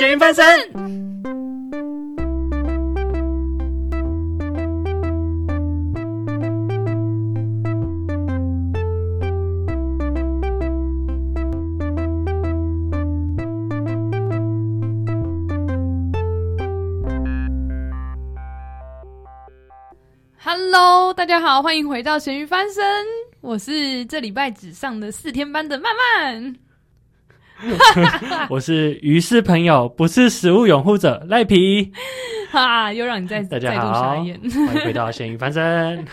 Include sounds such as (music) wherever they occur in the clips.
咸鱼翻身。Hello，大家好，欢迎回到咸鱼翻身，我是这礼拜只上的四天班的曼曼。(laughs) 我是鱼是朋友，不是食物拥护者赖皮。哈，又让你再大再度家好，傻眼。欢迎回到咸鱼翻身。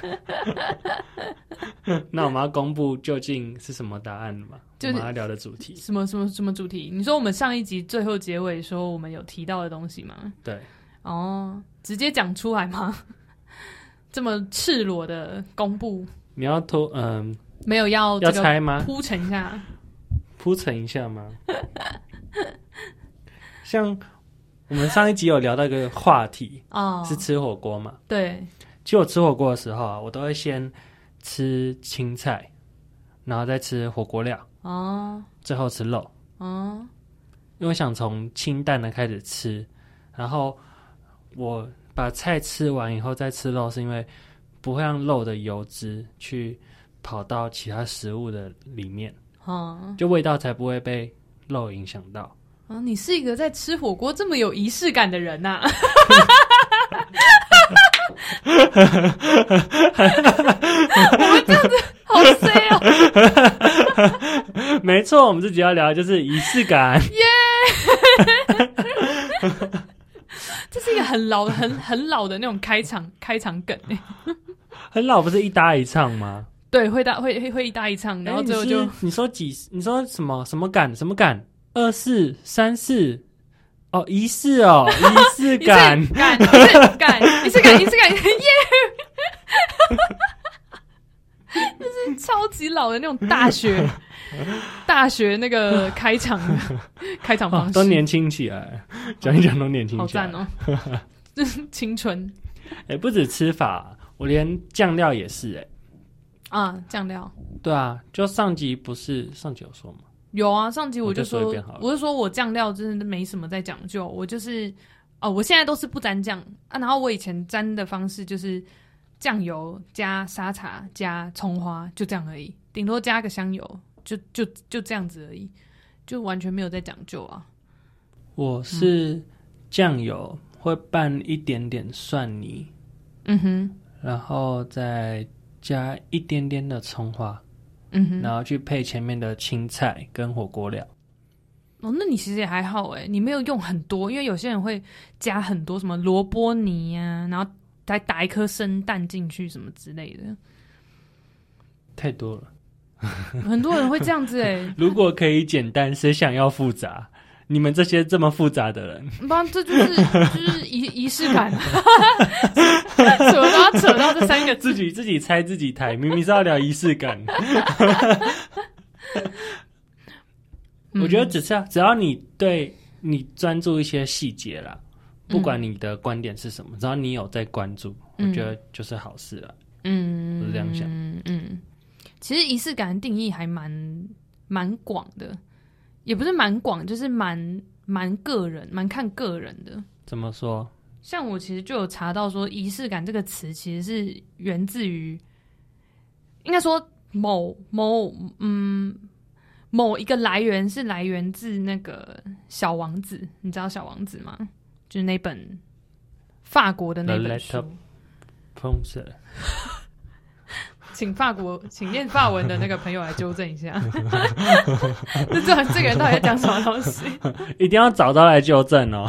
(laughs) 那我们要公布究竟是什么答案了吗？就是我们要聊的主题。什么什么什么主题？你说我们上一集最后结尾说我们有提到的东西吗？对，哦，直接讲出来吗？(laughs) 这么赤裸的公布，你要偷嗯、没有要要这个猜吗？铺陈一下。铺陈一下吗？(laughs) 像我们上一集有聊到一个话题，哦，是吃火锅嘛？对，其实我吃火锅的时候啊，我都会先吃青菜，然后再吃火锅料，哦。最后吃肉，哦，因为想从清淡的开始吃，然后我把菜吃完以后再吃肉，是因为不会让肉的油脂去跑到其他食物的里面，哦，就味道才不会被肉影响到。啊，你是一个在吃火锅这么有仪式感的人呐、(laughs) 我们这样子好 C 哦，没错，我们自己要聊的就是仪式感。(laughs) 耶这是一个很老、很很老的那种开场开场梗哎。(laughs) 很老不是一搭一唱吗？对，会大会会会一大一唱，然后哎最后就、你说几？你说什么什么感？什么感？二四三四哦，仪式哦，仪式 (laughs) 感感，仪式感，仪式感，仪式感，耶！(laughs) 这是超级老的那种大学大学那个开场开场方式，哦都年轻起来，讲一讲都年轻起来。好赞哦！这 (laughs) 是青春哎、不止吃法，我连酱料也是哎、啊，酱料对啊，就上集不是上集有说吗？有啊。上集我我就说我就说我酱料真的没什么在讲究，我就是哦，我现在都是不沾酱啊。然后我以前沾的方式就是酱油加沙茶加葱花，就这样而已，顶多加个香油，就就就这样子而已，就完全没有在讲究啊。我是酱油会拌一点点蒜泥，嗯哼，然后再加一点点的葱花，嗯哼。然后去配前面的青菜跟火锅料。哦，那你其实也还好哎，你没有用很多，因为有些人会加很多什么萝卜泥呀、然后再打一颗生蛋进去什么之类的，太多了，很多人会这样子哎。(laughs) 如果可以简单，谁想要复杂？你们这些这么复杂的人，不然这就是就是仪仪式感，(laughs) 什么都要扯到这三个字。自己自己猜自己抬，明明是要聊仪式感。我觉得只是要只要你对你专注一些细节啦，不管你的观点是什么，只要你有在关注，嗯。我觉得就是好事了。嗯，我是这样想。嗯嗯，其实仪式感的定义还蛮蛮广的，也不是蛮广，就是蛮蛮个人，蛮看个人的。怎么说？像我其实就有查到说，仪式感这个词其实是源自于，应该说某某嗯某一个来源是来源自那个《小王子》，你知道《小王子》吗？就是那本法国的那本书，请法国 (laughs) 请念法文的那个朋友来纠正一下，(laughs) 这这这个人到底在讲什么东西？(laughs) 一定要找到来纠正哦。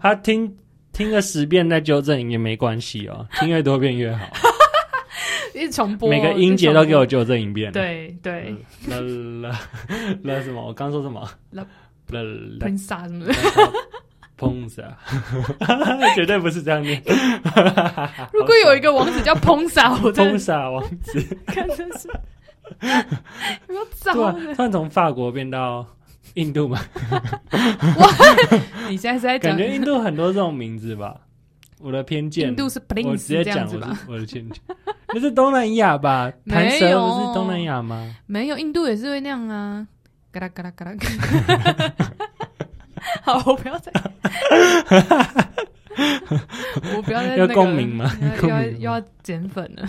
他听听个十遍再纠正也没关系哦，听越多遍越好。一直重播，每个音节都给我纠正一遍。，对对了了了什么？我刚说什么？了了了喷洒什么的。碰死啊！(laughs) 绝对不是这样念。(laughs) 如果有一个王子叫彭萨，我真的碰傻王子，看真是 (laughs) 有没有糟突然的？突然从法国变到印度嘛，你现在是在讲感觉印度很多这种名字吧？我的偏见，印度是我直接讲？我是我的偏见，那是东南亚吧？没弹舌有不是东南亚吗？没有，印度也是会那样啊，嘎啦嘎啦嘎啦。(laughs) 好，我不要再，(laughs) 我不要再、那要个共鸣吗 (laughs) 要又要要减粉了。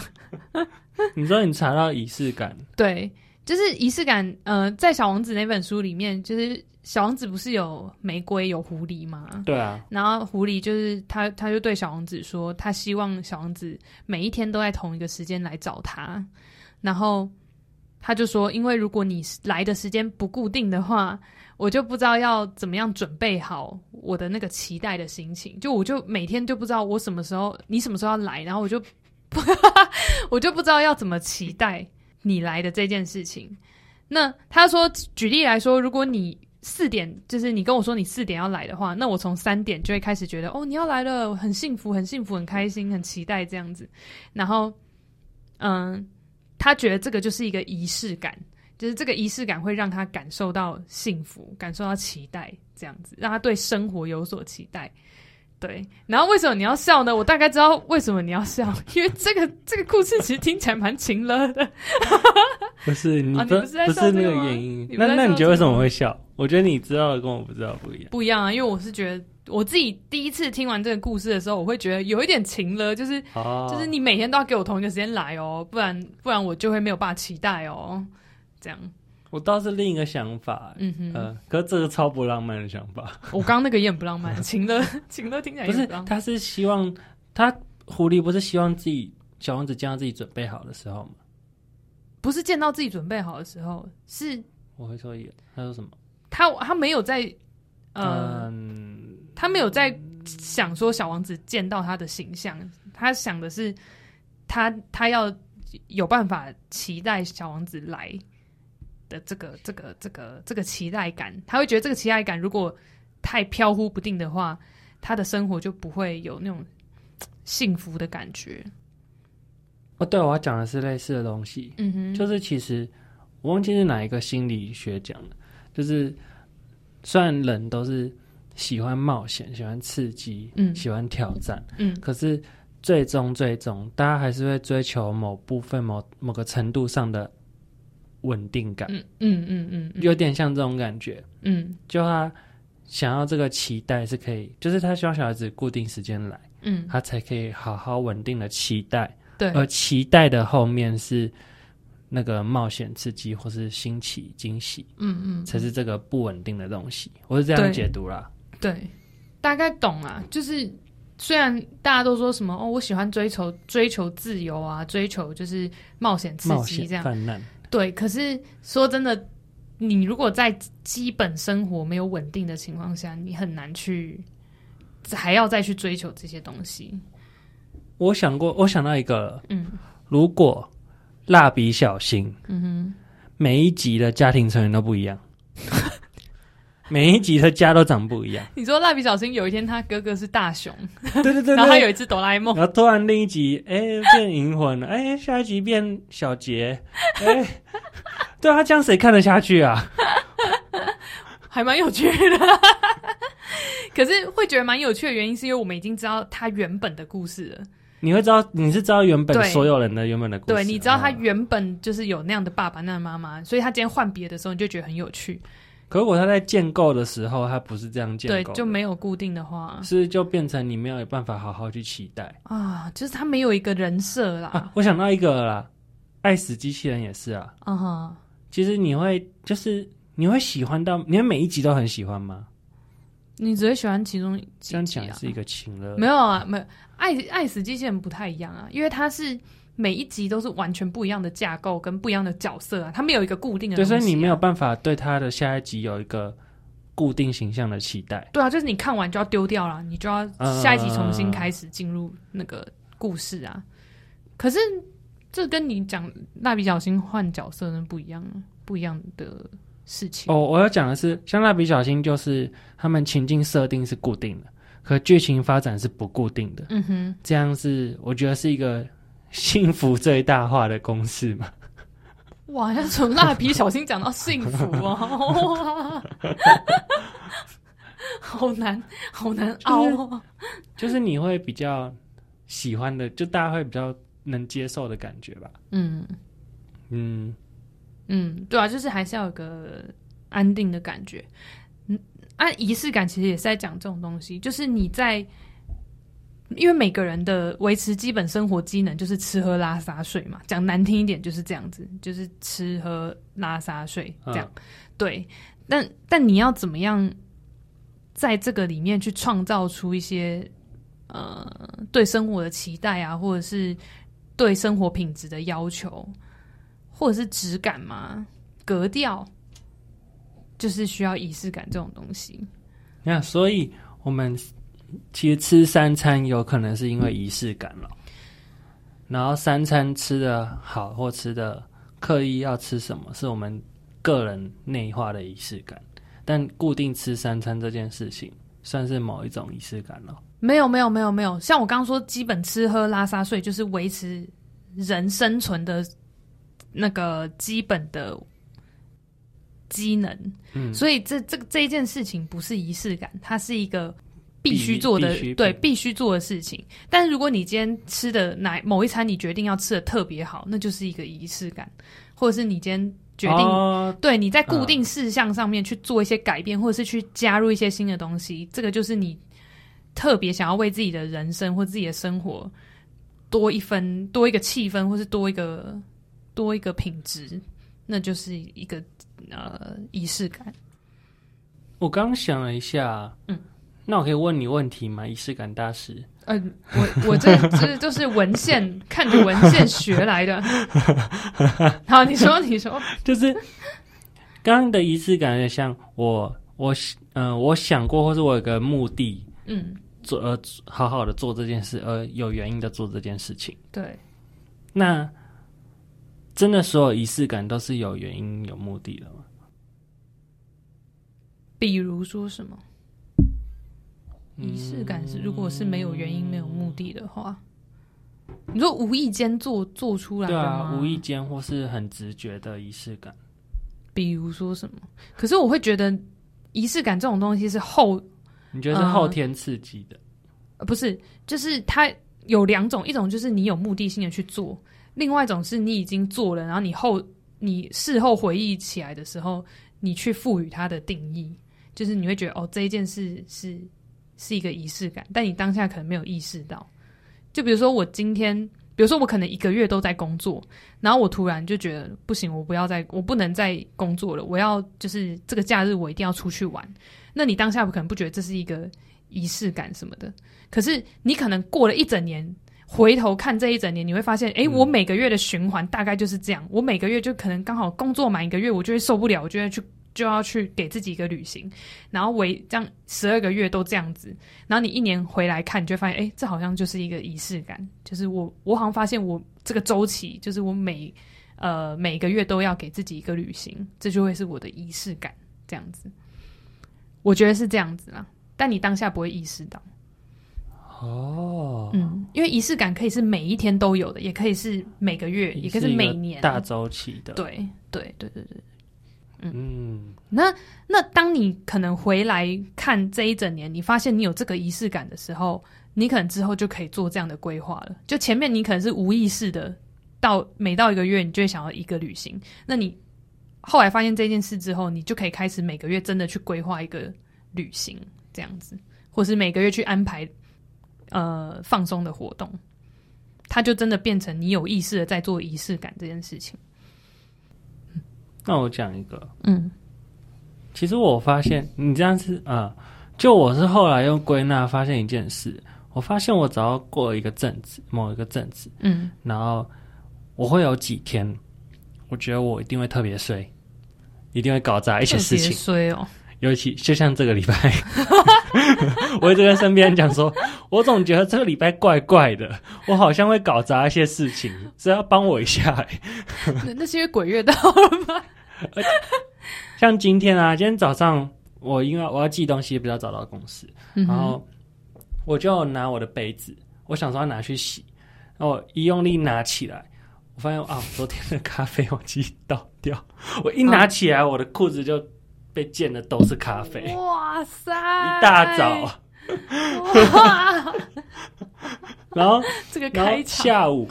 你说你查到仪式感，对，就是仪式感。呃，在小王子那本书里面，就是小王子不是有玫瑰有狐狸吗？对啊，然后狐狸就是他，他就对小王子说，他希望小王子每一天都在同一个时间来找他。然后他就说，因为如果你来的时间不固定的话，我就不知道要怎么样准备好我的那个期待的心情。就我就每天就不知道我什么时候你什么时候要来，然后我就不 (laughs) 我就不知道要怎么期待你来的这件事情。那他说，举例来说，如果你四点，就是你跟我说你四点要来的话，那我从三点就会开始觉得，哦，你要来了，很幸福，很幸福，很开心，很期待这样子。然后，嗯，他觉得这个就是一个仪式感，就是这个仪式感会让他感受到幸福，感受到期待，这样子，让他对生活有所期待。对，然后为什么你要笑呢？我大概知道为什么你要笑，因为这个这个故事其实听起来蛮情了的。不是你不啊你不是在不是那个原因。那你觉得为什么会笑？我觉得你知道的跟我不知道不一样。不一样啊，因为我是觉得我自己第一次听完这个故事的时候，我会觉得有一点情了，就是哦，就是你每天都要给我同一个时间来哦，不然不然我就会没有办法期待哦，这样，我倒是另一个想法，嗯哼，呃，可是这个超不浪漫的想法，我刚刚那个也很不浪漫，情乐情乐听起来不是他是希望他狐狸不是希望自己小王子见到自己准备好的时候吗？不是见到自己准备好的时候，是我会说有，他说什么？他他没有在呃，嗯，他没有在想说小王子见到他的形象，他想的是他他要有办法期待小王子来的这个这个这个这个期待感，他会觉得这个期待感如果太飘忽不定的话，他的生活就不会有那种幸福的感觉。哦，对，我要讲的是类似的东西，嗯哼，就是其实我忘记是哪一个心理学讲的，就是虽然人都是喜欢冒险、喜欢刺激、嗯喜欢挑战，嗯可是最终最终，大家还是会追求某部分、某某个程度上的稳定感，嗯嗯嗯嗯嗯有点像这种感觉。嗯就他想要这个期待是可以，就是他希望小孩子固定时间来，嗯，他才可以好好稳定的期待。对，而期待的后面是那个冒险、刺激或是新奇、惊喜，嗯嗯，才是这个不稳定的东西。我是这样解读啦。对，大概懂啊。就是虽然大家都说什么哦，我喜欢追求追求自由啊，追求就是冒险刺激这样，泛滥，对。可是说真的，你如果在基本生活没有稳定的情况下，你很难去还要再去追求这些东西。我想过，我想到一个，嗯如果蜡笔小新嗯哼，每一集的家庭成员都不一样，每一集的家都长不一样，你说蜡笔小新有一天他哥哥是大雄，对对对对。然后他有一只哆啦 A 梦，然后突然另一集，哎、变银魂了，哎、下一集变小杰，哎、对啊，这样谁看得下去啊？还蛮有趣的。可是会觉得蛮有趣的原因，是因为我们已经知道他原本的故事了。你会知道，你是知道原本所有人的原本的故事，对，你知道他哦原本就是有那样的爸爸、那样的妈妈，所以他今天换别的时候，你就觉得很有趣。可如果他在建构的时候，他不是这样建对构，对，就没有固定的话是就变成你没有办法好好去期待啊，就是他没有一个人设啦。啊！我想到一个啦，爱死机器人也是啊。啊哈，其实你会就是你会喜欢到，你会每一集都很喜欢吗？你只会喜欢其中这几集啊样讲是？一个情了，没有啊，没有。爱爱死机器人不太一样啊，因为它是每一集都是完全不一样的架构跟不一样的角色啊，他们有一个固定的、对，所以你没有办法对他的下一集有一个固定形象的期待。对啊，就是你看完就要丢掉了，你就要嗯下一集重新开始进入那个故事啊。可是这跟你讲蜡笔小新换角色呢不一样，不一样的事情。哦，我要讲的是，像蜡笔小新，就是他们情境设定是固定的，可剧情发展是不固定的。嗯哼，这样是我觉得是一个幸福最大化的公式嘛。哇，要从蜡笔小新讲到幸福哦，(laughs) 好难，好难熬哦。就是你会比较喜欢的，就大家会比较能接受的感觉吧。嗯嗯，嗯，对啊，就是还是要有个安定的感觉。嗯，啊，仪式感其实也是在讲这种东西，就是你在，因为每个人的维持基本生活机能就是吃喝拉撒睡嘛，讲难听一点就是这样子，就是吃喝拉撒睡这样，对。但但你要怎么样在这个里面去创造出一些呃对生活的期待啊，或者是对生活品质的要求，或者是质感嘛，格调。就是需要仪式感这种东西。那所以我们其实吃三餐有可能是因为仪式感了。然后三餐吃的好或吃的刻意要吃什么，是我们个人内化的仪式感。但固定吃三餐这件事情，算是某一种仪式感了。没有，没有，没有，没有。像我刚刚说，基本吃喝拉撒睡，就是维持人生存的那个基本的。机能，嗯，所以这这这一件事情不是仪式感，它是一个必须做的，对，必须做的事情。但是如果你今天吃的哪某一餐，你决定要吃的特别好，那就是一个仪式感，或者是你今天决定，对，你在固定事项上面去做一些改变，或者是去加入一些新的东西，这个就是你特别想要为自己的人生或自己的生活多一分、多一个气氛，或是多一个多一个品质，那就是一个。呃，仪式感。我刚想了一下，嗯，那我可以问你问题吗？仪式感大师。嗯，我我这这就是文献，看着文献学来的。(laughs) 好，你说，你说，就是刚刚的仪式感，有点像我，我，嗯，我想过，或是我有个目的，嗯，做呃，好好的做这件事，而有原因的做这件事情。对，那。真的，所有仪式感都是有原因、有目的的吗？比如说什么？仪式感是如果是没有原因、没有目的的话，你说无意间做做出来的吗？无意间或是很直觉的仪式感。比如说什么？可是我会觉得仪式感这种东西是后，你觉得是后天刺激的？呃，不是，就是它有两种，一种就是你有目的性的去做。另外一种是你已经做了，然后你后你事后回忆起来的时候，你去赋予它的定义，就是你会觉得哦，这一件事是是一个仪式感，但你当下可能没有意识到。就比如说我今天，比如说我可能一个月都在工作，然后我突然就觉得不行，我不要再，我不能再工作了，我要就是这个假日我一定要出去玩。那你当下可能不觉得这是一个仪式感什么的，可是你可能过了一整年。回头看这一整年，你会发现，哎，我每个月的循环大概就是这样。我每个月就可能刚好工作满一个月，我就会受不了，我就会去就要去给自己一个旅行，然后为这样十二个月都这样子。然后你一年回来看，你就发现，哎，这好像就是一个仪式感，就是我我好像发现我这个周期，就是我每呃每个月都要给自己一个旅行，这就会是我的仪式感，这样子。我觉得是这样子啦，但你当下不会意识到。哦，嗯，因为仪式感可以是每一天都有的，也可以是每个月，也可以是每年大周期的。对，对，对，对，对，嗯，那那当你可能回来看这一整年，你发现你有这个仪式感的时候，你可能之后就可以做这样的规划了。就前面你可能是无意识的，到每到一个月，你就会想要一个旅行。那你后来发现这件事之后，你就可以开始每个月真的去规划一个旅行，这样子，或是每个月去安排。呃，放松的活动，它就真的变成你有意识的在做仪式感这件事情。那我讲一个，嗯，其实我发现你这样子啊，就我是后来用归纳发现一件事，我发现我只要过一个阵子，某一个阵子，嗯，然后我会有几天，我觉得我一定会特别衰，一定会搞砸一些事情，衰哦。尤其就像这个礼拜，(laughs) 我一直跟身边人讲说，我总觉得这个礼拜怪怪的，我好像会搞砸一些事情，只要帮我一下。那那是因为鬼月到了吗？像今天啊，今天早上我因为我要寄东西，比较早到公司，然后我就拿我的杯子，我想说要拿去洗，然后一用力拿起来，我发现啊，昨天的咖啡忘记倒掉，我一拿起来，我的裤子就。被溅的都是咖啡，哇塞！一大早，(laughs) 然后 (laughs) 这个开场下午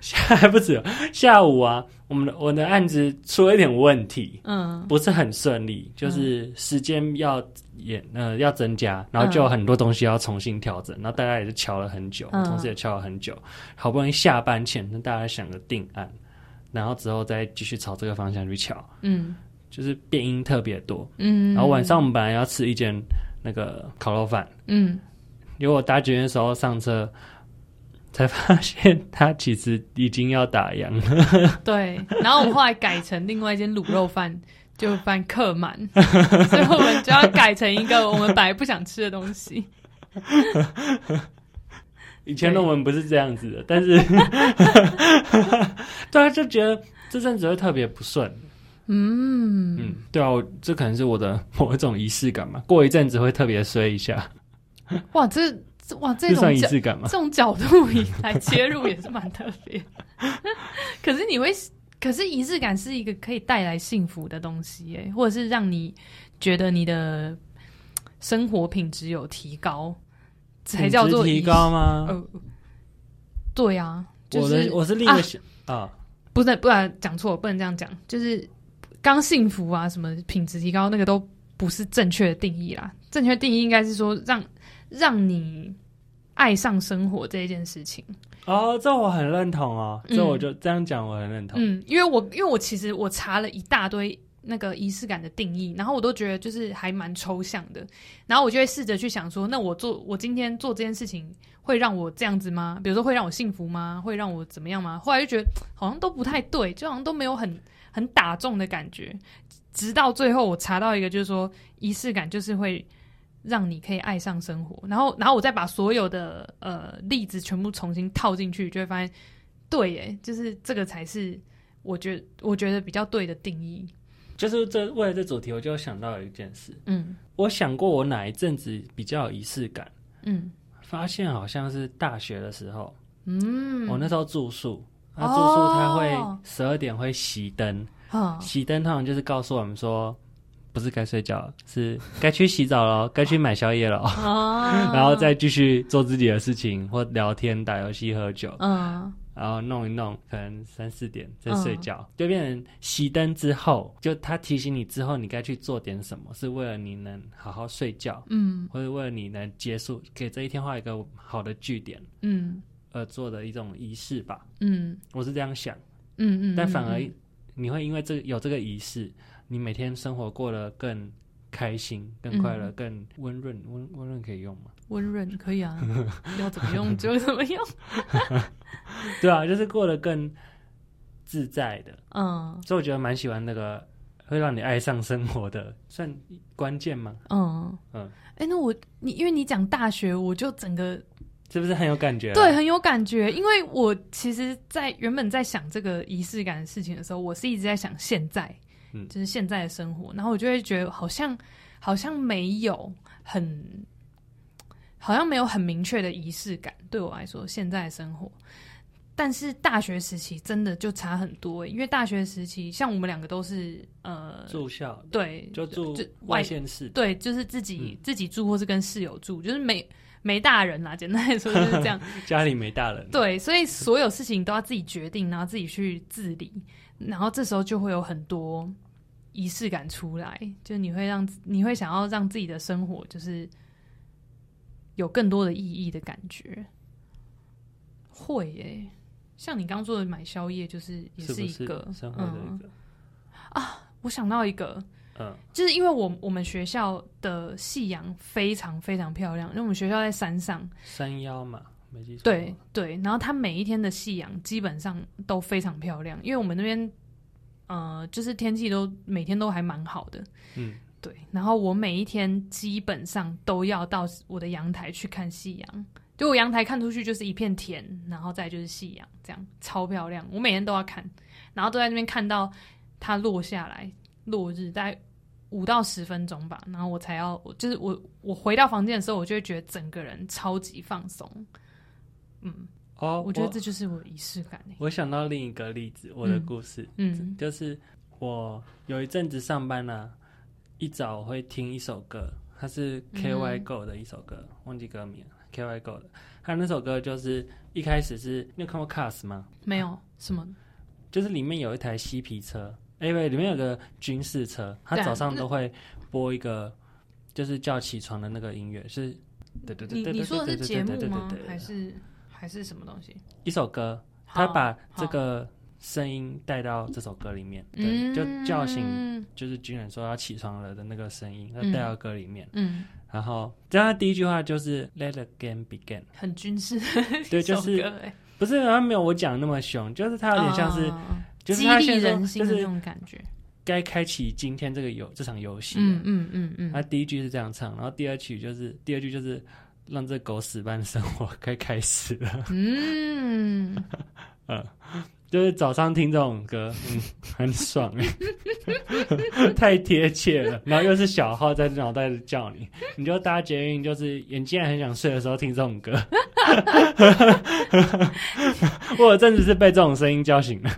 下还 (laughs) 不止下午啊，我们的我的案子出了一点问题，嗯。不是很顺利，就是时间要也呃要增加，然后就有很多东西要重新调整，然后大家也是敲了很久，嗯。同事也敲了很久，好不容易下班前跟大家想个定案，然后之后再继续朝这个方向去敲，嗯。就是变音特别多。嗯，然后晚上我们本来要吃一间那个烤肉饭，嗯。结果我搭捷运的时候上车。才发现他其实已经要打烊了，(laughs) 对，然后我们后来改成另外一间卤肉饭，就饭客满，(laughs) 所以我们就要改成一个我们本来不想吃的东西。以前的我们不是这样子的，但是，(laughs) 对啊，就觉得这阵子会特别不顺。嗯，嗯，对啊，我这可能是我的某一种仪式感嘛。过一阵子会特别衰一下，哇，这这哇这种这？种角度来切入也是蛮特别。(laughs) 可是你会，可是仪式感是一个可以带来幸福的东西，哎，或者是让你觉得你的生活品质有提高，才叫做提高吗？呃，对啊，就是我的我是另一个想啊不是，不然讲错，不能这样讲。就是刚幸福啊，什么品质提高，那个都不是正确的定义啦。正确定义应该是说让让你爱上生活这一件事情。哦，这我很认同哦，嗯这我就这样讲，我很认同。嗯，因为我因为我其实我查了一大堆那个仪式感的定义，然后我都觉得就是还蛮抽象的，然后我就会试着去想说，那我做我今天做这件事情会让我这样子吗？比如说会让我幸福吗？会让我怎么样吗？后来就觉得好像都不太对，就好像都没有很很打中的感觉。直到最后我查到一个，就是说仪式感就是会让你可以爱上生活，然后然后我再把所有的呃例子全部重新套进去，就会发现对耶，就是这个才是我觉得我觉得比较对的定义。就是这为了这主题，我就想到了一件事，嗯。我想过我哪一阵子比较有仪式感，嗯。发现好像是大学的时候，嗯，我那时候住宿，那哦住宿他会十二点会熄灯，哦。熄灯通常就是告诉我们说，不是该睡觉，是该去洗澡了，(laughs) 该去买宵夜了，啊 (laughs) 然后再继续做自己的事情，或聊天、打游戏、喝酒，嗯。然后弄一弄，可能三四点再睡觉，就变成熄灯之后，就他提醒你之后，你该去做点什么，是为了你能好好睡觉，嗯。或者为了你能结束给这一天画一个好的句点嗯。而做的一种仪式吧。嗯。我是这样想。嗯嗯，但反而嗯。你会因为这个有这个仪式，你每天生活过得更开心、更快乐、嗯更温润。温温润可以用吗？温润可以啊，(laughs) 要怎么用就怎么用。(laughs) 对啊，就是过得更自在的。嗯所以我觉得蛮喜欢那个会让你爱上生活的，算关键吗？嗯嗯，哎、那我你因为你讲大学，我就整个是不是很有感觉？对，很有感觉，因为我其实，在原本在想这个仪式感的事情的时候，我是一直在想现在，嗯就是现在的生活，然后我就会觉得好像好像没有很，好像没有很明确的仪式感，对我来说，现在的生活。但是大学时期真的就差很多、欸，因为大学时期像我们两个都是呃，住校对，就住就外县市，对，就是自己、嗯自己住或是跟室友住，就是没没大人啦，简单来说就是这样。(laughs) 家里没大人。对，所以所有事情都要自己决定，然后自己去自理，然后这时候就会有很多仪式感出来，就你会让你会想要让自己的生活就是有更多的意义的感觉。会耶、像你刚做的买宵夜，就是也是一个嗯啊？我想到一个，嗯就是因为我我们学校的夕阳非常非常漂亮，因为我们学校在山上，山腰嘛，没记错。对，对，然后它每一天的夕阳基本上都非常漂亮，因为我们那边呃，就是天气都每天都还蛮好的，嗯，对。然后我每一天基本上都要到我的阳台去看夕阳，就我阳台看出去就是一片田，然后再就是夕阳，这样超漂亮。我每天都要看，然后都在那边看到它落下来，落日大概五到十分钟吧，然后我才要，就是我我回到房间的时候，我就会觉得整个人超级放松。嗯，哦，我觉得这就是我的仪式感欸我想到另一个例子，我的嗯故事，嗯就是我有一阵子上班呢、一早我会听一首歌，它是 K Y 嗯 Go 的一首歌，忘记歌名了，K Y Go 的。他那首歌就是一开始是你有看过 Cars 吗？没有什么就是里面有一台嬉皮车，哎、喂，里面有个军事车，它对啊早上都会播一个就是叫起床的那个音乐，是，对对对你对对你说的是节对对对对目吗对对？对还是还是什么东西？一首歌，他把这好。个声音带到这首歌里面，对，嗯。就叫醒就是军人说要起床了的那个声音，他嗯。带到歌里面。嗯，然后，他第一句话就是 “Let the game begin”，很军事的对，就是不是他没有我讲那么凶，就是他有点像是，啊就是他先说人心的那就是种感觉。该开启今天这个游这场游戏嗯嗯嗯，他第一句是这样唱，然后第二曲就是第二句就是让这狗屎般的生活该开始了。嗯，(laughs) 就是早上听这种歌，嗯，很爽哎，(laughs) 太贴切了。然后又是小号在脑袋里叫你，你就搭捷运，就是眼睛很想睡的时候听这种歌。(laughs) 我有阵子是被这种声音叫醒的。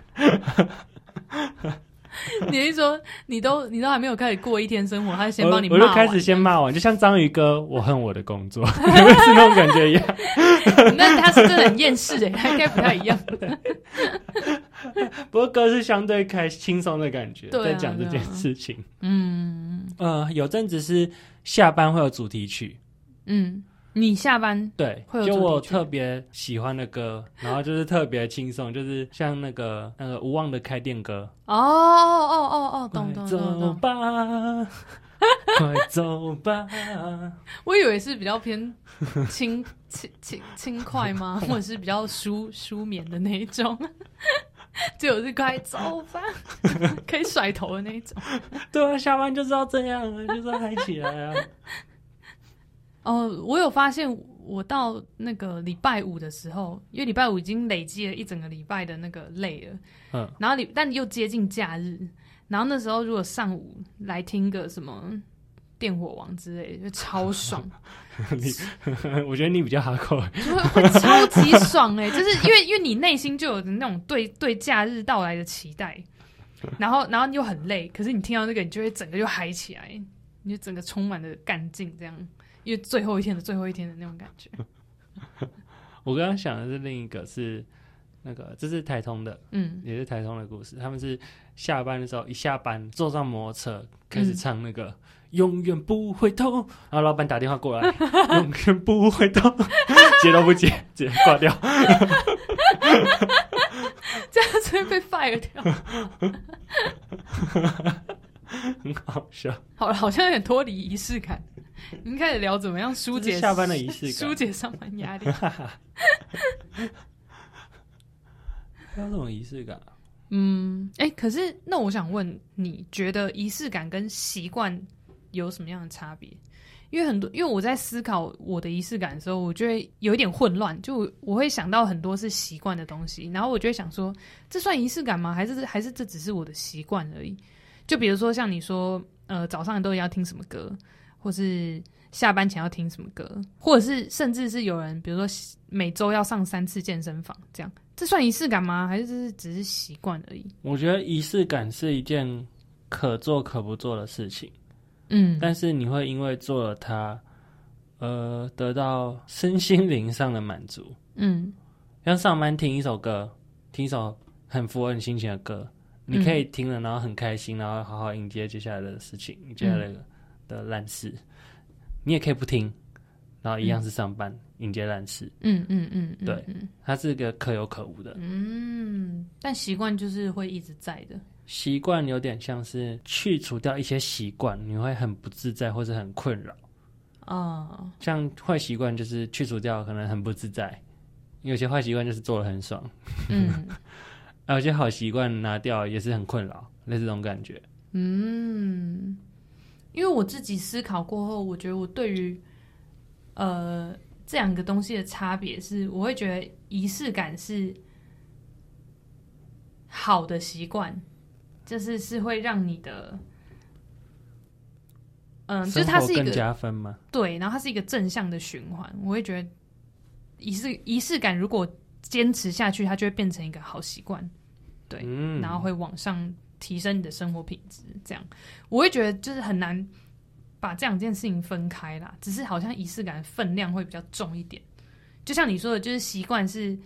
你是说你都你都还没有开始过一天生活，他就先帮你我我就开始先骂完，就像章鱼哥，我恨我的工作，(laughs) 是那种感觉一样。(laughs) 那他是真的很厌世哎，他应该不太一样。(laughs) 不过哥是相对开轻松的感觉，在讲这件事情。嗯呃，有阵子是下班会有主题曲，嗯，你下班对，会有就我特别喜欢的歌，然后就是特别轻松，就是像那个那个无望的开店歌，哦哦哦哦，懂懂懂懂。吧，(laughs) 快走吧，我以为是比较偏 (laughs) 轻轻轻轻快吗？(laughs) 或者是比较舒舒眠的那一种？结果是快走吧，可以甩头的那一种。对啊，下班就是要这样啊，就是要嗨起来啊。哦，我有发现，我到那个礼拜五的时候，因为礼拜五已经累积了一整个礼拜的那个累了，嗯，然后你但又接近假日，然后那时候如果上午来听个什么电火王之类的，就超爽，(laughs) 你 (laughs) 我觉得你比较哈扣，就会会超级爽哎、就是因为因为你内心就有那种对对假日到来的期待，然后然后又很累，可是你听到那个，你就会整个就嗨起来，你就整个充满了干劲，这样，因为最后一天的最后一天的那种感觉。(laughs) 我刚刚想的是另一个是那个，这是台通的，嗯，也是台通的故事。他们是下班的时候一下班坐上摩托车开始唱那个。永远不回头，然后老板打电话过来，(laughs) 永远不回头，(laughs) 接都不接，直接挂掉。这样子会被 fire 掉。很好笑。好了，好像有点脱离仪式感。你们开始聊怎么样疏解下班的仪式感 (laughs) 疏解上班压力。(laughs) 还有这种仪式感啊，嗯，哎、可是那我想问，你觉得仪式感跟习惯有什么样的差别？因为很多，因为我在思考我的仪式感的时候，我就会有一点混乱，就我我会想到很多是习惯的东西，然后我就会想说，这算仪式感吗？还是还是这只是我的习惯而已？就比如说像你说，呃，早上都要听什么歌，或是下班前要听什么歌，或者是甚至是有人，比如说每周要上三次健身房，这样，这算仪式感吗？还是这是只是习惯而已？我觉得仪式感是一件可做可不做的事情，嗯，但是你会因为做了它，呃，得到身心灵上的满足。嗯像上班听一首歌，听一首很符合你心情的歌，你可以听了，然后很开心，然后好好迎接接下来的事情，接下来的的烂事。你也可以不听，然后一样是上班、迎接烂事，嗯嗯嗯，嗯对嗯它是个可有可无的嗯，但习惯就是会一直在的。习惯，有点像是去除掉一些习惯，你会很不自在或者很困扰。哦，像坏习惯就是去除掉，可能很不自在；有些坏习惯就是做的很爽，嗯而 (laughs) 有些好习惯拿掉也是很困扰，类似这种感觉。嗯，因为我自己思考过后，我觉得我对于呃这两个东西的差别是，我会觉得仪式感是好的习惯，就是是会让你的。嗯，就是它是一个加分吗？对，然后它是一个正向的循环，我会觉得仪式仪式感如果坚持下去，它就会变成一个好习惯，对，嗯，然后会往上提升你的生活品质。这样，我会觉得就是很难把这两件事情分开啦，只是好像仪式感分量会比较重一点。就像你说的，就是习惯是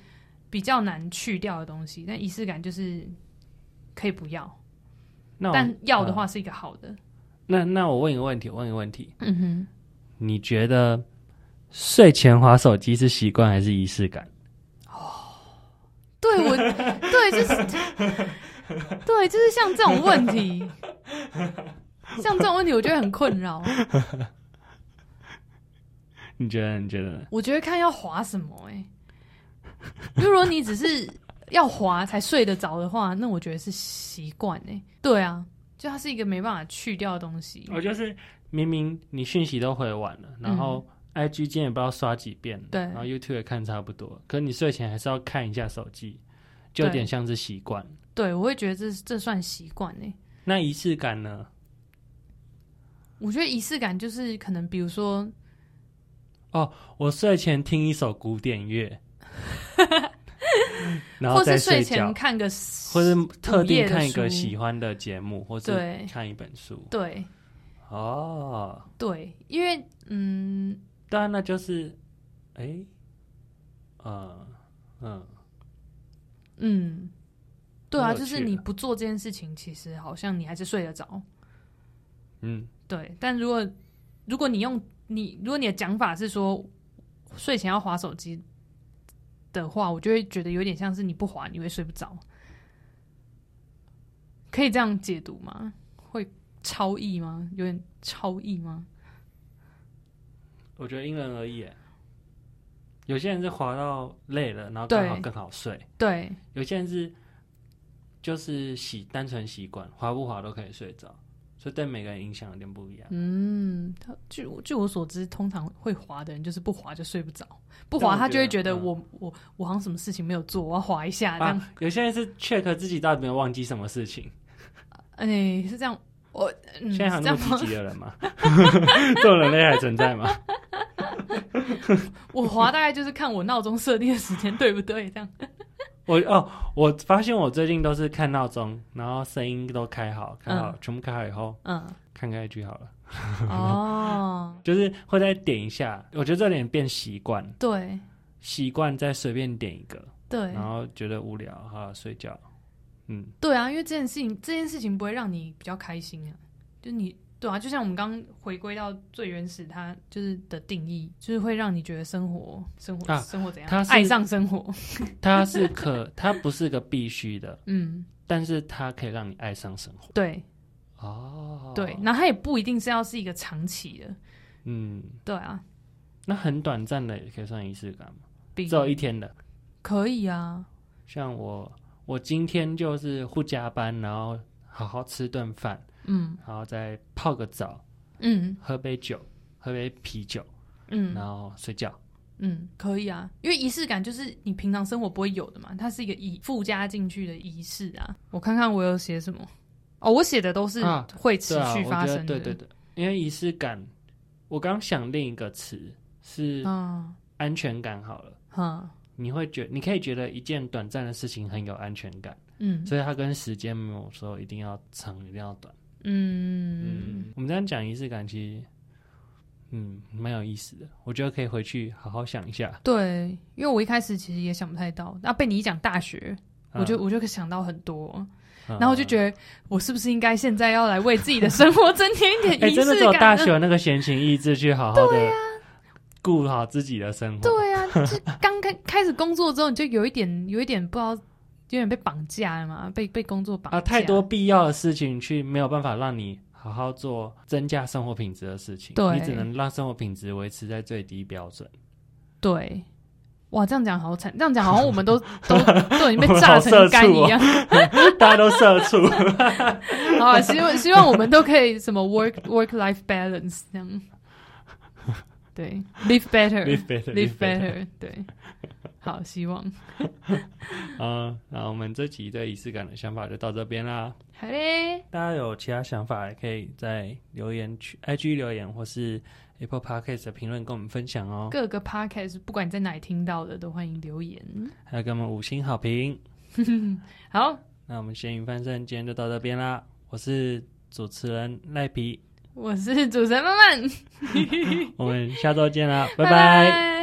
比较难去掉的东西，但仪式感就是可以不要，那但要的呃话是一个好的。那那我问一个问题，我问一个问题，嗯哼，你觉得睡前划手机是习惯还是仪式感？哦对我对就是 (laughs) 对，就是像这种问题，(laughs) 像这种问题，我觉得很困扰。你觉得？你觉得呢？我觉得看要滑什么哎、如果你只是要滑才睡得着的话，那我觉得是习惯哎。对啊，就它是一个没办法去掉的东西。我就是明明你讯息都回完了，然后 IG 今天也不知道刷几遍，嗯对然后 YouTube 也看差不多，可你睡前还是要看一下手机，就有对点像是习惯。对，我会觉得这这算习惯呢。那仪式感呢？我觉得仪式感就是可能，比如说，哦我睡前听一首古典乐，(laughs) 然后或再是睡前觉，看个，或是特定看一个喜欢的节目，或者看一本书。对哦，对，因为嗯，当然那就是，哎，呃，嗯，嗯，对啊，就是你不做这件事情，其实好像你还是睡得着。嗯，对，但如果如果你用你，如果你的讲法是说睡前要划手机的话，我就会觉得有点像是你不划你会睡不着。可以这样解读吗？会超意吗？有点超意吗？我觉得因人而异。有些人是滑到累了，然后刚好更好睡；对，有些人是就是习单纯习惯，滑不滑都可以睡着，所以对每个人影响有点不一样。嗯，他据我据我所知，通常会滑的人就是不滑就睡不着，不滑他就会觉得嗯我、我我好像什么事情没有做，我要滑一下这样。啊，有些人是 check 自己到底有没有忘记什么事情。(laughs) 哎、是这样，我嗯，现在还有那么积？极的人吗？(laughs) 这种人类还存在吗？(laughs) 我滑大概就是看我闹钟设定的时间对不对，这样。我哦，我发现我最近都是看闹钟，然后声音都开好，开好，嗯全部开好以后，嗯，看开一句好了，哦，(laughs) 就是会再点一下。我觉得这有点变习惯，对。习惯再随便点一个，对。然后觉得无聊，哈睡觉。嗯，对啊，因为这件事情，这件事情不会让你比较开心啊，就你对啊，就像我们刚刚回归到最原始，它就是的定义，就是会让你觉得生活生活、啊生活怎样，它？是爱上生活，(laughs) 它是可，它不是个必须的，(laughs) 嗯，但是它可以让你爱上生活。对。哦，对，，那它也不一定是要是一个长期的，嗯，对啊，那很短暂的也可以算仪式感只有一天的，可以啊，像我，我今天就是不加班，然后好好吃顿饭，嗯。然后再泡个澡，嗯。喝杯酒，喝杯啤酒，嗯。然后睡觉。嗯，可以啊，因为仪式感就是你平常生活不会有的嘛，它是一个仪附加进去的仪式啊。我看看我有写什么。哦，我写的都是啊会持续发生对对对，因为仪式感，我刚想另一个词是嗯安全感。好了，嗯你会觉你可以觉得一件短暂的事情很有安全感，嗯。所以它跟时间没有说一定要长，一定要短。嗯嗯，我们这样讲仪式感，其实嗯蛮有意思的，我觉得可以回去好好想一下。对，因为我一开始其实也想不太到，那被你一讲大学，我就嗯我就想到很多，嗯然后我就觉得我是不是应该现在要来为自己的生活增添一 (laughs) 哎、点仪真的只有式感？大学有那个闲情逸致去好好的顾好自己的生活。对啊，就刚开 (laughs) 开始工作之后，你就有一点有一点不知道，有点被绑架了嘛，被被工作绑架。啊，太多必要的事情去没有办法让你好好做增加生活品质的事情，对你只能让生活品质维持在最低标准。对，哇，这样讲好惨，这样讲好像我们都 (laughs) 都都已经被炸成干一样。(laughs) 大家都社畜，(laughs) 好啊，希望希望我们都可以什么 work work life balance 这样。对，live better (laughs) live better, live better，对，好，希望 (laughs) 嗯，那我们这集对仪式感的想法就到这边啦。好嘞，大家有其他想法，也可以在留言区、IG 留言或是 Apple Podcast 的评论跟我们分享哦。各个 podcast 不管你在哪里听到的，都欢迎留言。还有给我们五星好评。(laughs) 好，那我们咸鱼翻身今天就到这边啦。我是主持人赖皮，我是主持人曼曼，(laughs) 我们下周见啦，(laughs) 拜拜。拜